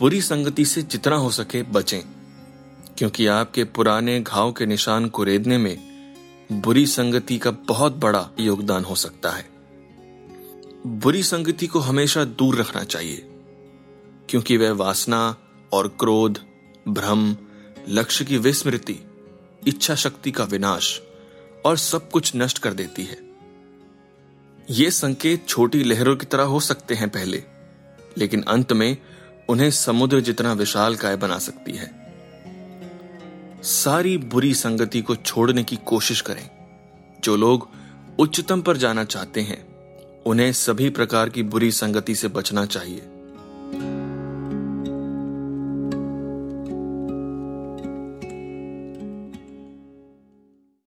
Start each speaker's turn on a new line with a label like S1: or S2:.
S1: बुरी संगति से जितना हो सके बचें, क्योंकि आपके पुराने घाव के निशान को रेदने में बुरी संगति का बहुत बड़ा योगदान हो सकता है। बुरी संगति को हमेशा दूर रखना चाहिए, क्योंकि वह वासना और क्रोध, भ्रम, लक्ष्य की विस्मृति, इच्छा शक्ति का विनाश और सब कुछ नष्ट कर देती है। ये संकेत छोटी लहरों की तरह हो सकते हैं पहले, लेकिन अंत में उन्हें समुद्र जितना विशाल काय बना सकती है। सारी बुरी संगति को छोड़ने की कोशिश करें। जो लोग उच्चतम पर जाना चाहते हैं, उन्हें सभी प्रकार की बुरी संगति से बचना चाहिए।